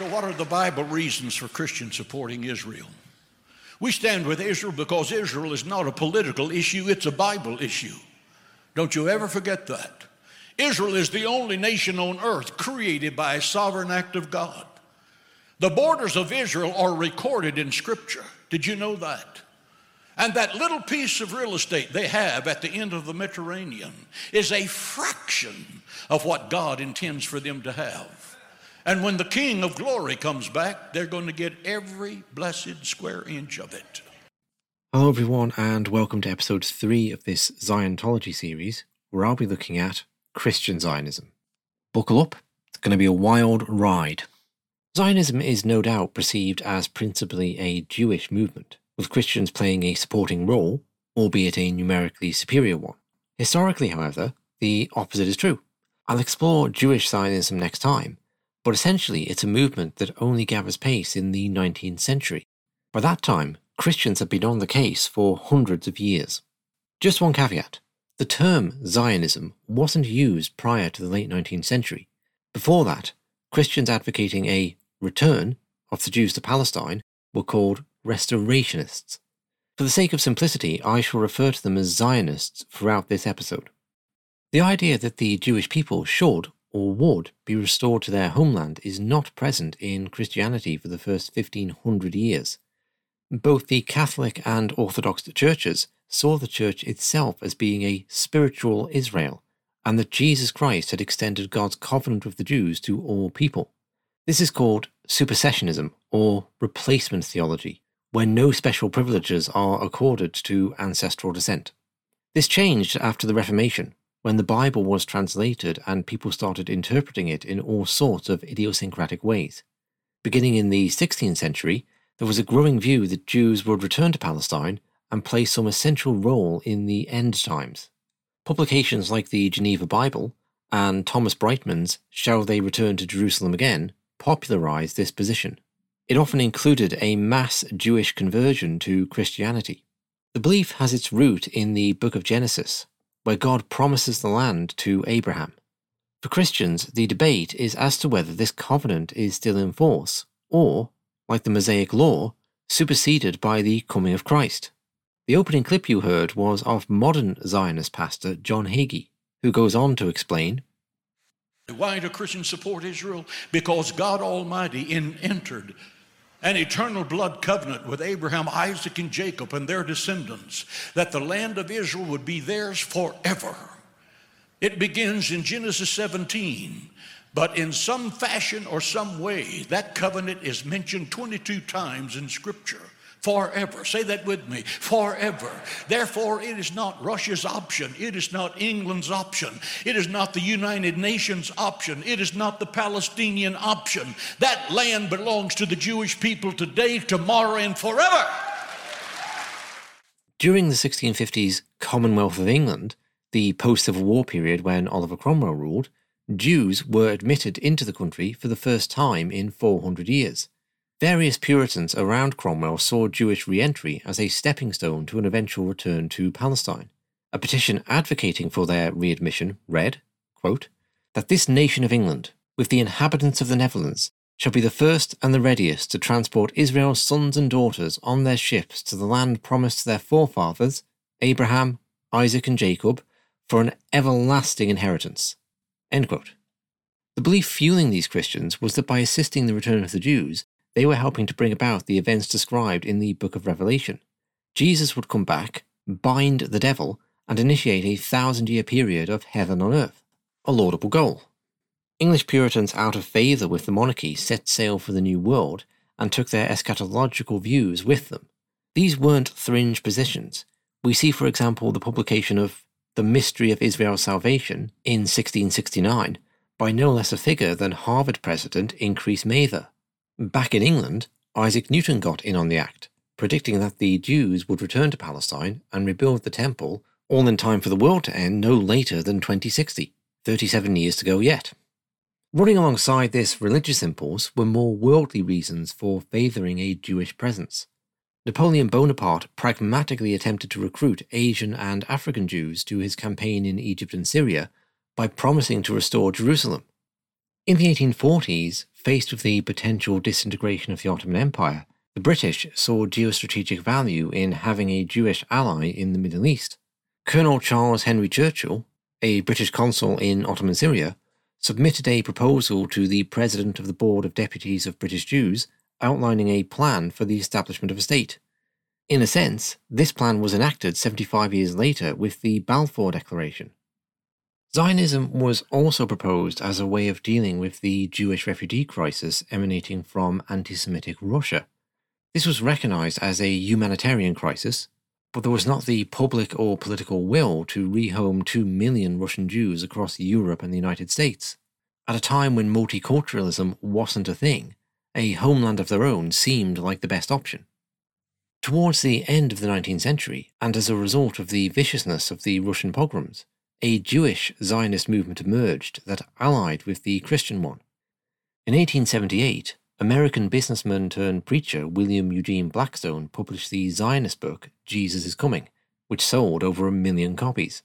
So, what are the Bible reasons for Christians supporting Israel? We stand with Israel because Israel is not a political issue, it's a Bible issue. Don't you ever forget that. Israel is the only nation on earth created by a sovereign act of God. The borders of Israel are recorded in Scripture. Did you know that? And that little piece of real estate they have at the end of the Mediterranean is a fraction of what God intends for them to have. And when the King of Glory comes back, they're going to get every blessed square inch of it. Hello, everyone, and welcome to episode three of this Ziontology series, where I'll be looking at Christian Zionism. Buckle up, it's going to be a wild ride. Zionism is no doubt perceived as principally a Jewish movement, with Christians playing a supporting role, albeit a numerically superior one. Historically, however, the opposite is true. I'll explore Jewish Zionism next time, but essentially it's a movement that only gathers pace in the 19th century. By that time, Christians had been on the case for hundreds of years. Just one caveat the term Zionism wasn't used prior to the late 19th century. Before that, Christians advocating a return of the Jews to Palestine were called restorationists. For the sake of simplicity, I shall refer to them as Zionists throughout this episode. The idea that the Jewish people should or would be restored to their homeland is not present in Christianity for the first 1500 years. Both the Catholic and Orthodox churches saw the church itself as being a spiritual Israel, and that Jesus Christ had extended God's covenant with the Jews to all people. This is called supersessionism or replacement theology, where no special privileges are accorded to ancestral descent. This changed after the Reformation, when the Bible was translated and people started interpreting it in all sorts of idiosyncratic ways. Beginning in the 16th century, there was a growing view that Jews would return to Palestine and play some essential role in the end times. Publications like the Geneva Bible and Thomas Brightman's Shall They Return to Jerusalem Again popularized this position. It often included a mass Jewish conversion to Christianity. The belief has its root in the book of Genesis, where God promises the land to Abraham. For Christians, the debate is as to whether this covenant is still in force, or, like the Mosaic Law, superseded by the coming of Christ. The opening clip you heard was of modern Zionist pastor John Hagee, who goes on to explain Why do Christians support Israel? Because God Almighty in, entered an eternal blood covenant with Abraham, Isaac, and Jacob and their descendants, that the land of Israel would be theirs forever. It begins in Genesis 17, but in some fashion or some way, that covenant is mentioned 22 times in Scripture. Forever. Say that with me. Forever. Therefore, it is not Russia's option. It is not England's option. It is not the United Nations option. It is not the Palestinian option. That land belongs to the Jewish people today, tomorrow, and forever. During the 1650s Commonwealth of England, the post Civil War period when Oliver Cromwell ruled, Jews were admitted into the country for the first time in 400 years. Various Puritans around Cromwell saw Jewish re entry as a stepping stone to an eventual return to Palestine. A petition advocating for their readmission read, quote, that this nation of England, with the inhabitants of the Netherlands, shall be the first and the readiest to transport Israel's sons and daughters on their ships to the land promised to their forefathers, Abraham, Isaac, and Jacob, for an everlasting inheritance. The belief fueling these Christians was that by assisting the return of the Jews, they were helping to bring about the events described in the book of Revelation. Jesus would come back, bind the devil, and initiate a thousand year period of heaven on earth. A laudable goal. English Puritans, out of favour with the monarchy, set sail for the New World and took their eschatological views with them. These weren't fringe positions. We see, for example, the publication of The Mystery of Israel's Salvation in 1669 by no less a figure than Harvard President Increase Mather. Back in England, Isaac Newton got in on the act, predicting that the Jews would return to Palestine and rebuild the temple, all in time for the world to end no later than 2060, 37 years to go yet. Running alongside this religious impulse were more worldly reasons for favouring a Jewish presence. Napoleon Bonaparte pragmatically attempted to recruit Asian and African Jews to his campaign in Egypt and Syria by promising to restore Jerusalem, in the 1840s, faced with the potential disintegration of the Ottoman Empire, the British saw geostrategic value in having a Jewish ally in the Middle East. Colonel Charles Henry Churchill, a British consul in Ottoman Syria, submitted a proposal to the President of the Board of Deputies of British Jews outlining a plan for the establishment of a state. In a sense, this plan was enacted 75 years later with the Balfour Declaration. Zionism was also proposed as a way of dealing with the Jewish refugee crisis emanating from anti Semitic Russia. This was recognized as a humanitarian crisis, but there was not the public or political will to rehome 2 million Russian Jews across Europe and the United States. At a time when multiculturalism wasn't a thing, a homeland of their own seemed like the best option. Towards the end of the 19th century, and as a result of the viciousness of the Russian pogroms, a Jewish Zionist movement emerged that allied with the Christian one. In 1878, American businessman turned preacher William Eugene Blackstone published the Zionist book Jesus is Coming, which sold over a million copies.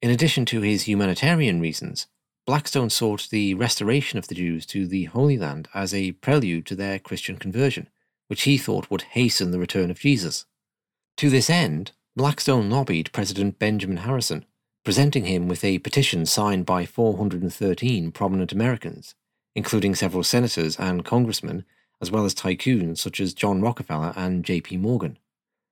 In addition to his humanitarian reasons, Blackstone sought the restoration of the Jews to the Holy Land as a prelude to their Christian conversion, which he thought would hasten the return of Jesus. To this end, Blackstone lobbied President Benjamin Harrison presenting him with a petition signed by 413 prominent Americans, including several senators and congressmen, as well as tycoons such as John Rockefeller and J.P. Morgan.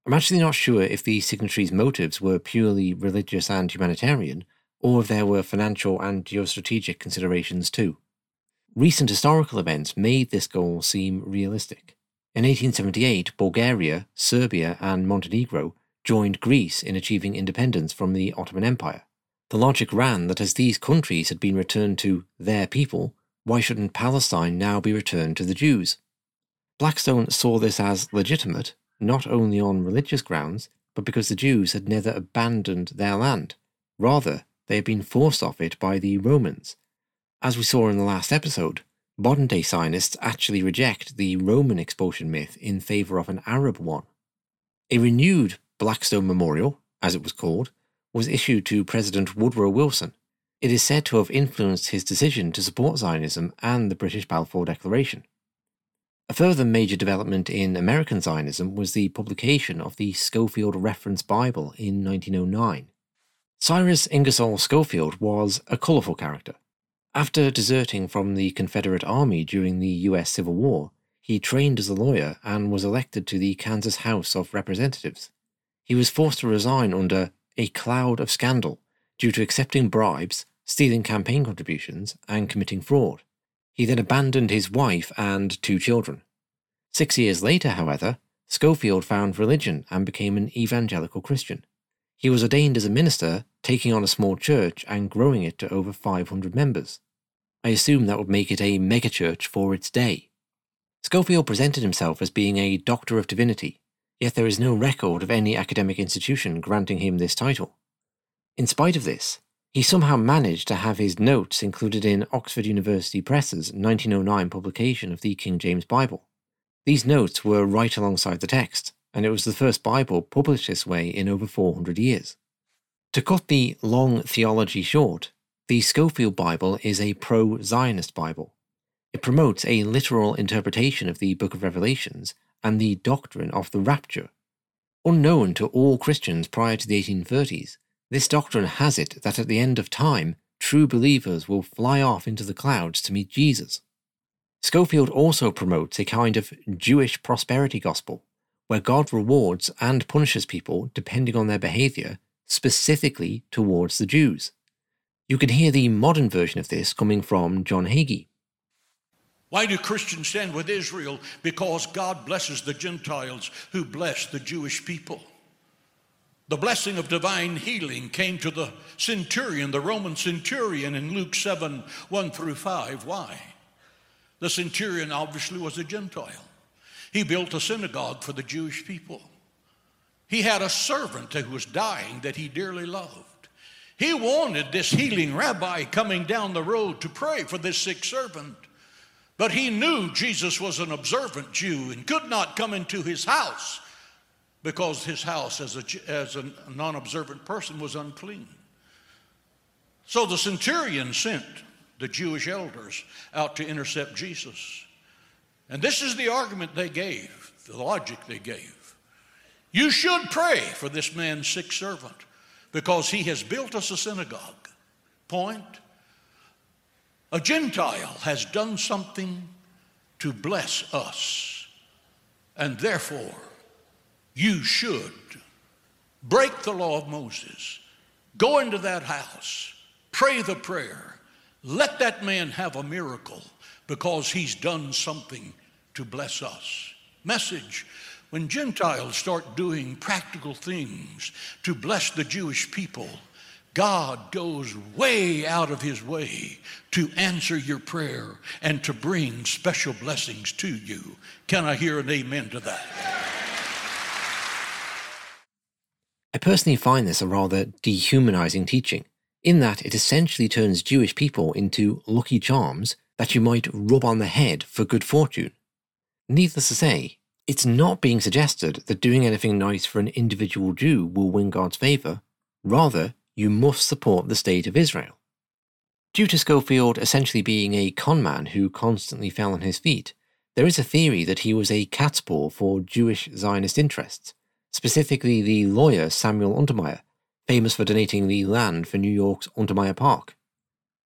I'm actually not sure if the signatories' motives were purely religious and humanitarian, or if there were financial and geostrategic considerations too. Recent historical events made this goal seem realistic. In 1878, Bulgaria, Serbia, and Montenegro joined Greece in achieving independence from the Ottoman Empire. The logic ran that as these countries had been returned to their people, why shouldn't Palestine now be returned to the Jews? Blackstone saw this as legitimate, not only on religious grounds, but because the Jews had never abandoned their land. Rather, they had been forced off it by the Romans. As we saw in the last episode, modern day Zionists actually reject the Roman expulsion myth in favour of an Arab one. A renewed Blackstone Memorial, as it was called, was issued to President Woodrow Wilson. It is said to have influenced his decision to support Zionism and the British Balfour Declaration. A further major development in American Zionism was the publication of the Scofield Reference Bible in 1909. Cyrus Ingersoll Scofield was a colourful character. After deserting from the Confederate Army during the US Civil War, he trained as a lawyer and was elected to the Kansas House of Representatives he was forced to resign under a cloud of scandal due to accepting bribes, stealing campaign contributions, and committing fraud. He then abandoned his wife and two children. Six years later, however, Scofield found religion and became an evangelical Christian. He was ordained as a minister, taking on a small church and growing it to over 500 members. I assume that would make it a megachurch for its day. Scofield presented himself as being a doctor of divinity, yet there is no record of any academic institution granting him this title. In spite of this, he somehow managed to have his notes included in Oxford University Press's 1909 publication of the King James Bible. These notes were right alongside the text, and it was the first Bible published this way in over 400 years. To cut the long theology short, the Scofield Bible is a pro Zionist Bible. It promotes a literal interpretation of the Book of Revelations and the doctrine of the rapture. Unknown to all Christians prior to the 1830s, this doctrine has it that at the end of time, true believers will fly off into the clouds to meet Jesus. Scofield also promotes a kind of Jewish prosperity gospel, where God rewards and punishes people depending on their behavior, specifically towards the Jews. You can hear the modern version of this coming from John Hagee. Why do Christians stand with Israel? Because God blesses the Gentiles who bless the Jewish people. The blessing of divine healing came to the centurion, the Roman centurion, in Luke 7 1 through 5. Why? The centurion obviously was a Gentile. He built a synagogue for the Jewish people. He had a servant who was dying that he dearly loved. He wanted this healing rabbi coming down the road to pray for this sick servant. But he knew Jesus was an observant Jew and could not come into his house because his house, as a, as a non observant person, was unclean. So the centurion sent the Jewish elders out to intercept Jesus. And this is the argument they gave, the logic they gave. You should pray for this man's sick servant because he has built us a synagogue. Point a Gentile has done something to bless us, and therefore you should break the law of Moses, go into that house, pray the prayer, let that man have a miracle because he's done something to bless us. Message when Gentiles start doing practical things to bless the Jewish people, God goes way out of his way to answer your prayer and to bring special blessings to you. Can I hear an amen to that? I personally find this a rather dehumanizing teaching, in that it essentially turns Jewish people into lucky charms that you might rub on the head for good fortune. Needless to say, it's not being suggested that doing anything nice for an individual Jew will win God's favour. Rather, you must support the state of Israel. Due to Scofield essentially being a conman who constantly fell on his feet, there is a theory that he was a catspaw for Jewish Zionist interests, specifically the lawyer Samuel Untermyer, famous for donating the land for New York's Untermyer Park.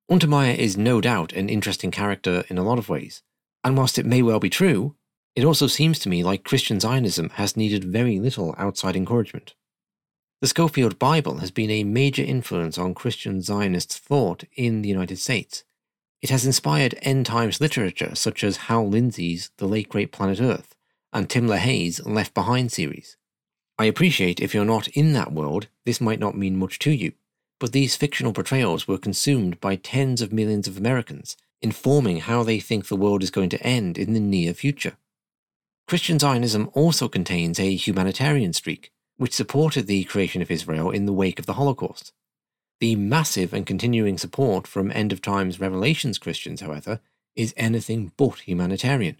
Untermyer is no doubt an interesting character in a lot of ways, and whilst it may well be true, it also seems to me like Christian Zionism has needed very little outside encouragement. The Scofield Bible has been a major influence on Christian Zionist thought in the United States. It has inspired end times literature such as Hal Lindsey's The Late Great Planet Earth and Tim LaHaye's Left Behind series. I appreciate if you're not in that world, this might not mean much to you, but these fictional portrayals were consumed by tens of millions of Americans, informing how they think the world is going to end in the near future. Christian Zionism also contains a humanitarian streak, which supported the creation of Israel in the wake of the Holocaust. The massive and continuing support from end of times Revelations Christians, however, is anything but humanitarian.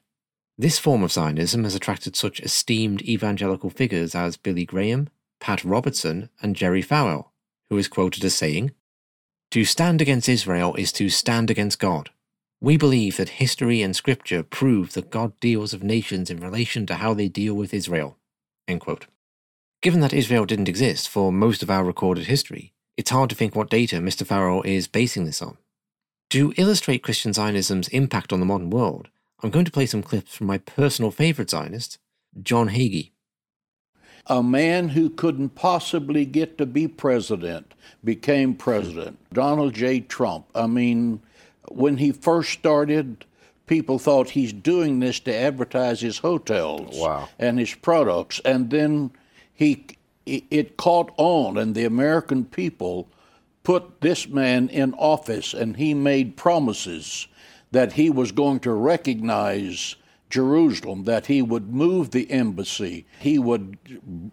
This form of Zionism has attracted such esteemed evangelical figures as Billy Graham, Pat Robertson, and Jerry Falwell, who is quoted as saying, To stand against Israel is to stand against God. We believe that history and scripture prove that God deals with nations in relation to how they deal with Israel. End quote. Given that Israel didn't exist for most of our recorded history, it's hard to think what data Mr. Falwell is basing this on. To illustrate Christian Zionism's impact on the modern world, I'm going to play some clips from my personal favourite Zionist, John Hagee. A man who couldn't possibly get to be president became president. Donald J. Trump. I mean, when he first started, people thought he's doing this to advertise his hotels wow. and his products. And then he it caught on, and the American people put this man in office, and he made promises that he was going to recognize Jerusalem, that he would move the embassy, he would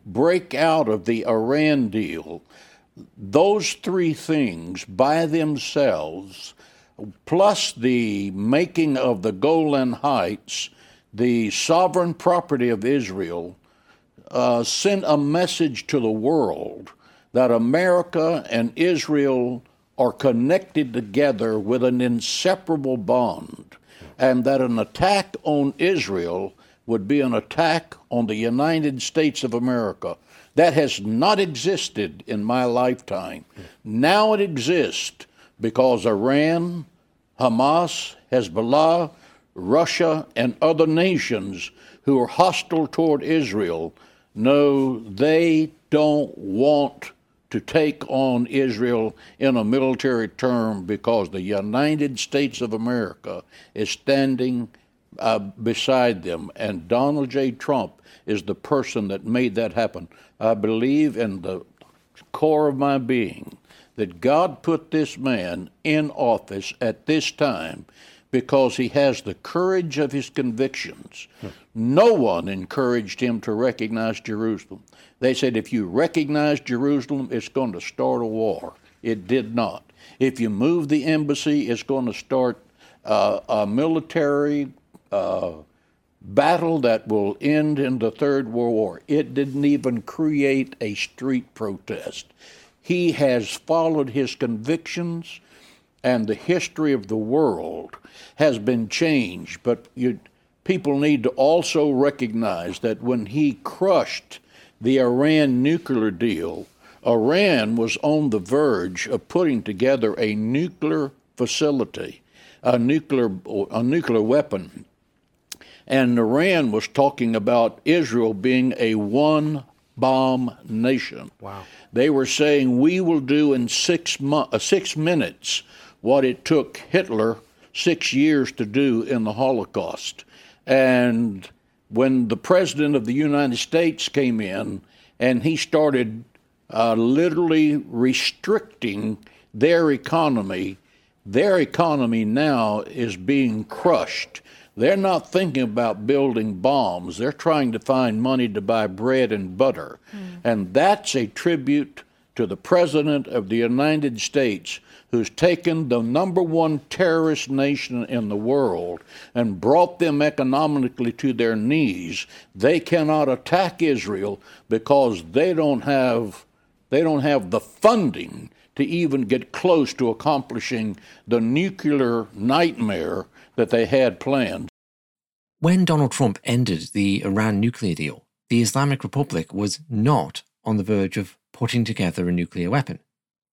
break out of the Iran deal. Those three things by themselves, plus the making of the Golan Heights, the sovereign property of Israel, uh, sent a message to the world that America and Israel are connected together with an inseparable bond, and that an attack on Israel would be an attack on the United States of America. That has not existed in my lifetime. Now it exists because Iran, Hamas, Hezbollah, Russia, and other nations who are hostile toward Israel no, they don't want to take on Israel in a military term because the United States of America is standing uh, beside them. And Donald J. Trump is the person that made that happen. I believe in the core of my being that God put this man in office at this time because he has the courage of his convictions. Hmm. No one encouraged him to recognize Jerusalem. They said, if you recognize Jerusalem, it's going to start a war. It did not. If you move the embassy, it's going to start uh, a military uh, battle that will end in the Third World War. It didn't even create a street protest. He has followed his convictions and the history of the world has been changed, but you, people need to also recognize that when he crushed the Iran nuclear deal, Iran was on the verge of putting together a nuclear facility, a nuclear, a nuclear weapon. And Iran was talking about Israel being a one bomb nation. Wow. They were saying we will do in six, mo- uh, six minutes what it took Hitler six years to do in the Holocaust. And when the President of the United States came in and he started uh, literally restricting their economy, their economy now is being crushed. They're not thinking about building bombs. They're trying to find money to buy bread and butter. Mm. And that's a tribute to the President of the United States who's taken the number one terrorist nation in the world and brought them economically to their knees. They cannot attack Israel because they don't have they don't have the funding to even get close to accomplishing the nuclear nightmare that they had planned. When Donald Trump ended the Iran nuclear deal, the Islamic Republic was not on the verge of putting together a nuclear weapon.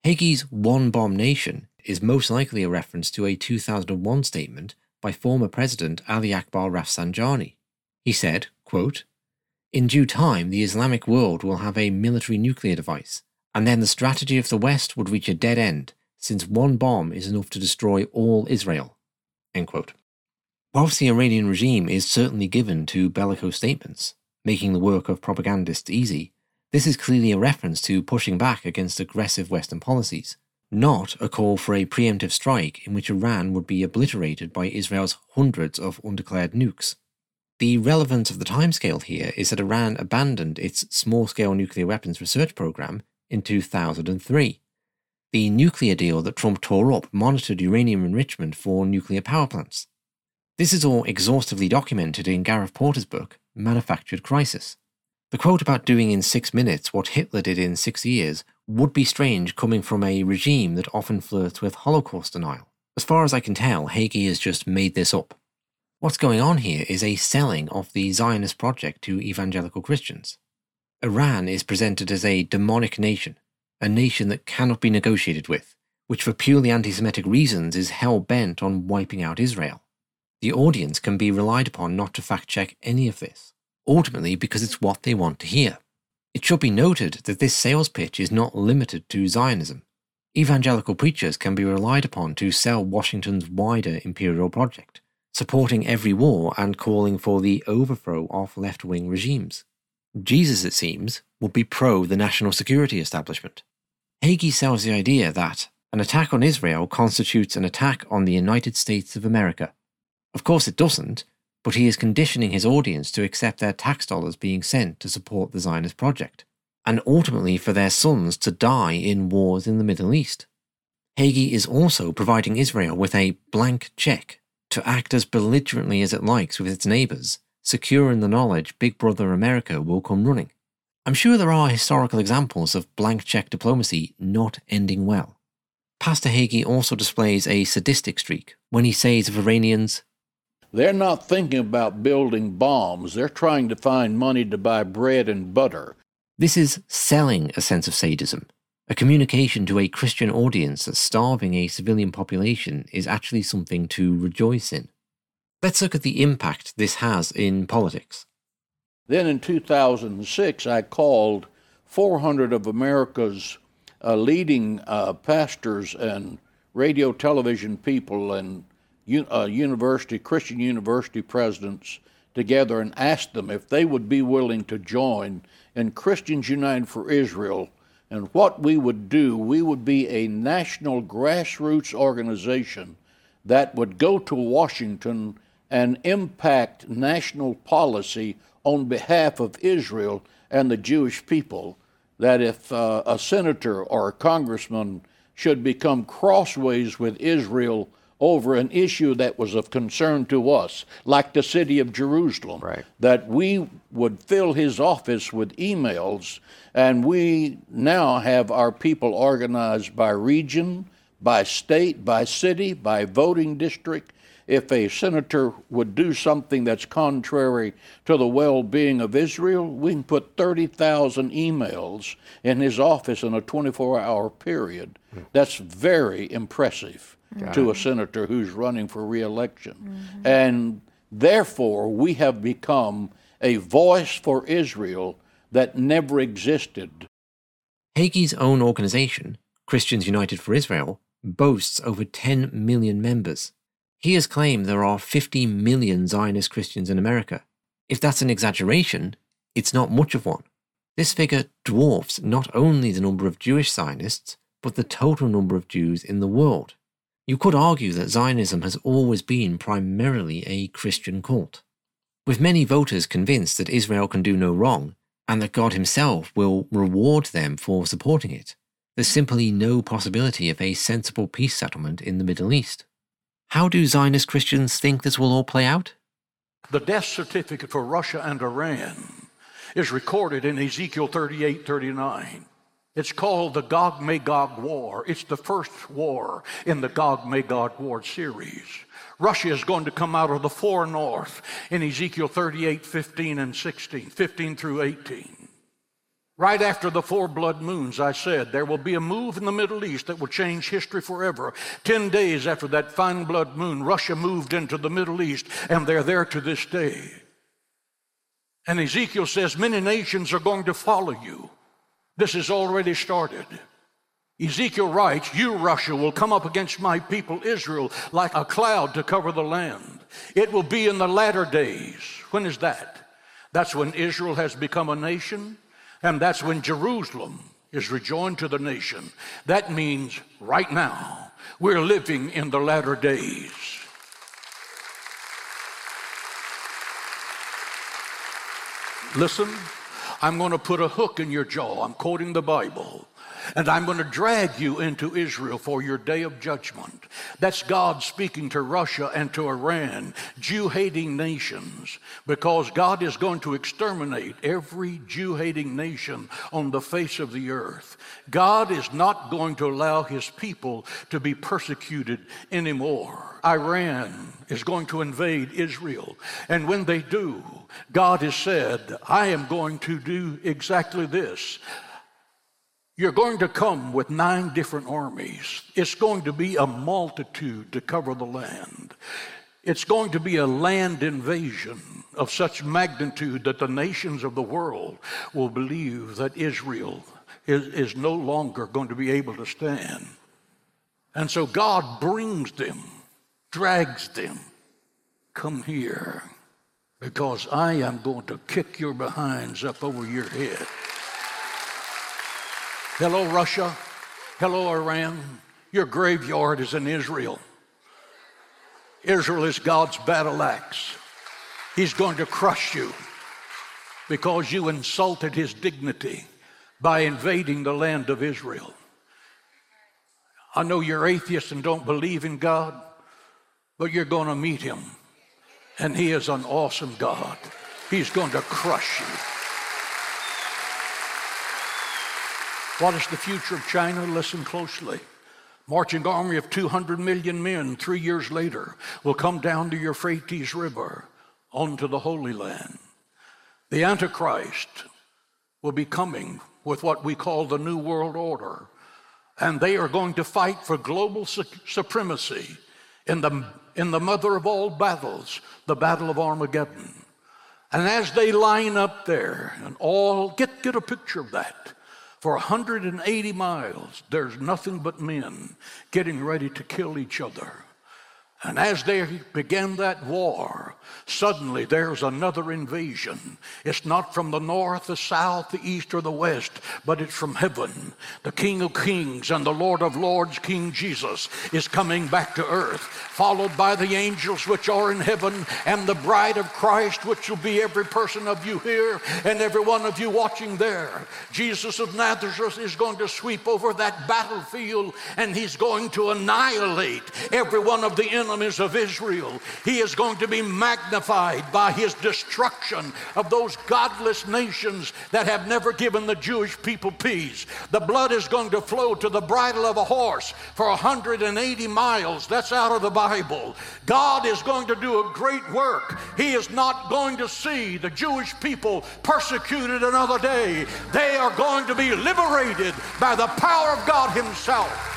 Hagee's one bomb nation is most likely a reference to a 2001 statement by former President Ali Akbar Rafsanjani. He said, quote, In due time, the Islamic world will have a military nuclear device, and then the strategy of the West would reach a dead end, since one bomb is enough to destroy all Israel. End quote. Whilst the Iranian regime is certainly given to bellicose statements, making the work of propagandists easy, this is clearly a reference to pushing back against aggressive Western policies, not a call for a preemptive strike in which Iran would be obliterated by Israel's hundreds of undeclared nukes. The relevance of the timescale here is that Iran abandoned its small scale nuclear weapons research program in 2003. The nuclear deal that Trump tore up monitored uranium enrichment for nuclear power plants. This is all exhaustively documented in Gareth Porter's book, Manufactured Crisis. The quote about doing in six minutes what Hitler did in six years would be strange coming from a regime that often flirts with Holocaust denial. As far as I can tell, Hagee has just made this up. What's going on here is a selling of the Zionist project to evangelical Christians. Iran is presented as a demonic nation, a nation that cannot be negotiated with, which for purely anti Semitic reasons is hell bent on wiping out Israel. The audience can be relied upon not to fact check any of this ultimately because it's what they want to hear. It should be noted that this sales pitch is not limited to Zionism. Evangelical preachers can be relied upon to sell Washington's wider imperial project, supporting every war and calling for the overthrow of left wing regimes. Jesus, it seems, would be pro the national security establishment. Hagee sells the idea that an attack on Israel constitutes an attack on the United States of America. Of course, it doesn't, but he is conditioning his audience to accept their tax dollars being sent to support the Zionist project, and ultimately for their sons to die in wars in the Middle East. Hagee is also providing Israel with a blank check to act as belligerently as it likes with its neighbours, secure in the knowledge Big Brother America will come running. I'm sure there are historical examples of blank check diplomacy not ending well. Pastor Hagee also displays a sadistic streak when he says of Iranians, they're not thinking about building bombs. They're trying to find money to buy bread and butter. This is selling a sense of sadism. A communication to a Christian audience that starving a civilian population is actually something to rejoice in. Let's look at the impact this has in politics. Then in 2006, I called 400 of America's uh, leading uh, pastors and radio television people and uh, university, Christian university presidents together and asked them if they would be willing to join in Christians United for Israel. And what we would do, we would be a national grassroots organization that would go to Washington and impact national policy on behalf of Israel and the Jewish people. That if uh, a senator or a congressman should become crossways with Israel over an issue that was of concern to us, like the city of Jerusalem, right. that we would fill his office with emails, and we now have our people organized by region, by state, by city, by voting district. If a senator would do something that's contrary to the well being of Israel, we can put 30,000 emails in his office in a 24 hour period. Hmm. That's very impressive to a senator who's running for reelection. Mm-hmm. And therefore, we have become a voice for Israel that never existed. Hagee's own organization, Christians United for Israel, boasts over 10 million members. He has claimed there are 50 million Zionist Christians in America. If that's an exaggeration, it's not much of one. This figure dwarfs not only the number of Jewish Zionists, but the total number of Jews in the world. You could argue that Zionism has always been primarily a Christian cult. With many voters convinced that Israel can do no wrong, and that God Himself will reward them for supporting it, there's simply no possibility of a sensible peace settlement in the Middle East. How do Zionist Christians think this will all play out? The death certificate for Russia and Iran is recorded in Ezekiel 38 39. It's called the Gog Magog War. It's the first war in the Gog Magog War series. Russia is going to come out of the far north in Ezekiel 38 15 and 16, 15 through 18. Right after the four blood moons, I said, there will be a move in the Middle East that will change history forever. Ten days after that fine blood moon, Russia moved into the Middle East, and they're there to this day. And Ezekiel says, Many nations are going to follow you. This has already started. Ezekiel writes, You, Russia, will come up against my people Israel like a cloud to cover the land. It will be in the latter days. When is that? That's when Israel has become a nation and that's when Jerusalem is rejoined to the nation. That means right now, we're living in the latter days. Listen, I'm going to put a hook in your jaw. I'm quoting the Bible and I'm going to drag you into Israel for your day of judgment. That's God speaking to Russia and to Iran, Jew hating nations, because God is going to exterminate every Jew hating nation on the face of the earth. God is not going to allow his people to be persecuted anymore. Iran is going to invade Israel. And when they do, God has said, I am going to do exactly this. You're going to come with nine different armies. It's going to be a multitude to cover the land. It's going to be a land invasion of such magnitude that the nations of the world will believe that Israel is, is no longer going to be able to stand. And so God brings them, drags them, come here, because I am going to kick your behinds up over your head. Hello, Russia. Hello, Iran. Your graveyard is in Israel. Israel is God's battle axe. He's going to crush you because you insulted his dignity by invading the land of Israel. I know you're atheists and don't believe in God, but you're going to meet him. And he is an awesome God. He's going to crush you. What is the future of China? Listen closely. Marching army of 200 million men three years later will come down the Euphrates River onto the Holy Land. The Antichrist will be coming with what we call the New World Order, and they are going to fight for global su- supremacy in the, in the mother of all battles, the Battle of Armageddon. And as they line up there, and all get, get a picture of that. For 180 miles, there's nothing but men getting ready to kill each other. And as they began that war, suddenly there's another invasion. It's not from the north, the south, the east, or the west, but it's from heaven. The King of Kings and the Lord of Lords, King Jesus, is coming back to earth, followed by the angels which are in heaven, and the bride of Christ, which will be every person of you here and every one of you watching there. Jesus of Nazareth is going to sweep over that battlefield, and he's going to annihilate every one of the enemies of Israel. He is going to be magnified by his destruction of those godless nations that have never given the Jewish people peace. The blood is going to flow to the bridle of a horse for 180 miles. That's out of the Bible. God is going to do a great work. He is not going to see the Jewish people persecuted another day. They are going to be liberated by the power of God Himself.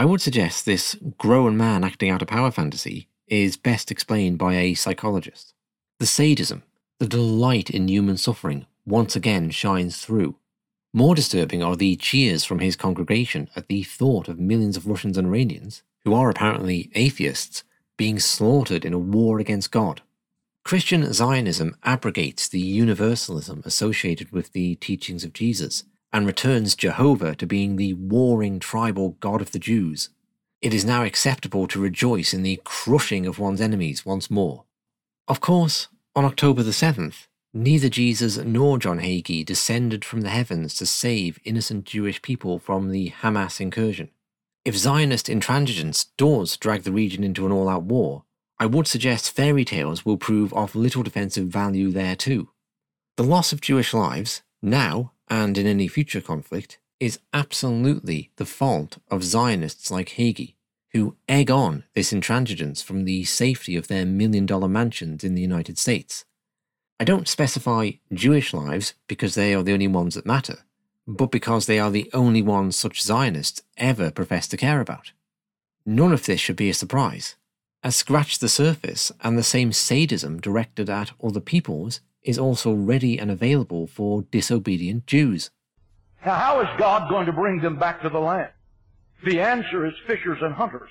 I would suggest this grown man acting out a power fantasy is best explained by a psychologist. The sadism, the delight in human suffering, once again shines through. More disturbing are the cheers from his congregation at the thought of millions of Russians and Iranians, who are apparently atheists, being slaughtered in a war against God. Christian Zionism abrogates the universalism associated with the teachings of Jesus and returns Jehovah to being the warring tribal God of the Jews. It is now acceptable to rejoice in the crushing of one's enemies once more. Of course, on October the 7th, neither Jesus nor John Hagee descended from the heavens to save innocent Jewish people from the Hamas incursion. If Zionist intransigence does drag the region into an all out war, I would suggest fairy tales will prove of little defensive value there too. The loss of Jewish lives, now and in any future conflict, is absolutely the fault of Zionists like Hagee, who egg on this intransigence from the safety of their million dollar mansions in the United States. I don't specify Jewish lives because they are the only ones that matter, but because they are the only ones such Zionists ever profess to care about. None of this should be a surprise, as scratch the surface and the same sadism directed at other peoples is also ready and available for disobedient Jews. Now, how is God going to bring them back to the land? The answer is fishers and hunters.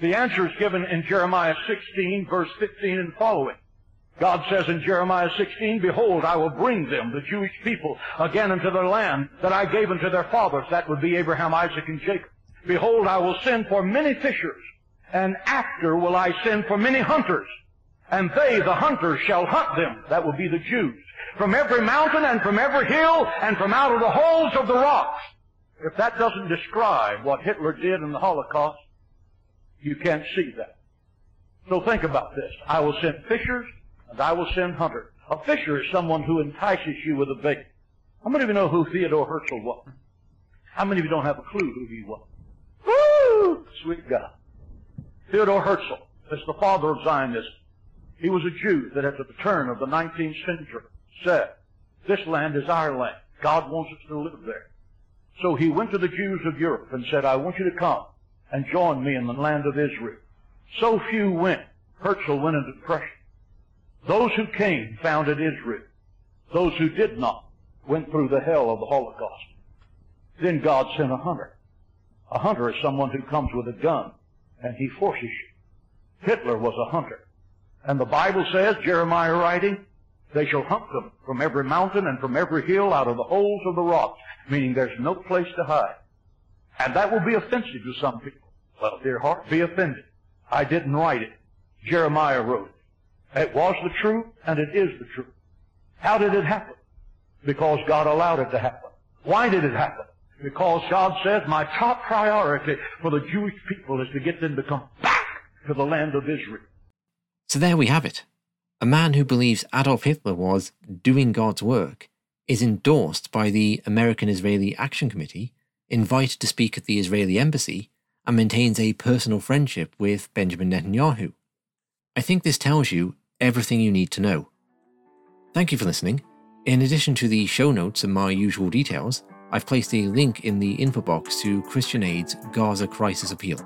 The answer is given in Jeremiah 16, verse 15 and following. God says in Jeremiah 16, Behold, I will bring them, the Jewish people, again into their land that I gave unto their fathers. That would be Abraham, Isaac, and Jacob. Behold, I will send for many fishers, and after will I send for many hunters. And they, the hunters, shall hunt them. That will be the Jews. From every mountain and from every hill and from out of the holes of the rocks. If that doesn't describe what Hitler did in the Holocaust, you can't see that. So think about this. I will send fishers and I will send hunters. A fisher is someone who entices you with a bait. How many of you know who Theodore Herzl was? How many of you don't have a clue who he was? Woo! Sweet God. Theodore Herzl is the father of Zionism. He was a Jew that at the turn of the 19th century said, this land is our land. God wants us to live there. So he went to the Jews of Europe and said, I want you to come and join me in the land of Israel. So few went. Herzl went into depression. Those who came founded Israel. Those who did not went through the hell of the Holocaust. Then God sent a hunter. A hunter is someone who comes with a gun and he forces you. Hitler was a hunter. And the Bible says, Jeremiah writing, they shall hunt them from every mountain and from every hill out of the holes of the rocks, meaning there's no place to hide. And that will be offensive to some people. Well, dear heart, be offended. I didn't write it. Jeremiah wrote it. It was the truth, and it is the truth. How did it happen? Because God allowed it to happen. Why did it happen? Because God says, my top priority for the Jewish people is to get them to come back to the land of Israel. So there we have it. A man who believes Adolf Hitler was doing God's work is endorsed by the American Israeli Action Committee, invited to speak at the Israeli embassy, and maintains a personal friendship with Benjamin Netanyahu. I think this tells you everything you need to know. Thank you for listening. In addition to the show notes and my usual details, I've placed a link in the info box to Christian Aid's Gaza Crisis Appeal.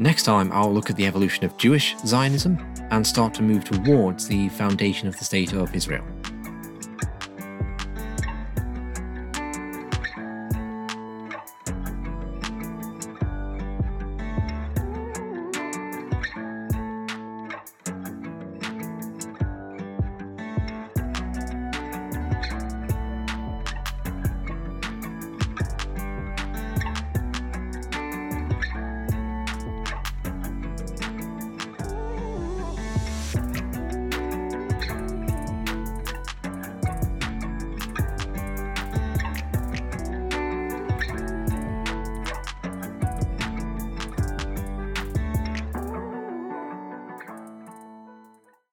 Next time, I'll look at the evolution of Jewish Zionism and start to move towards the foundation of the State of Israel.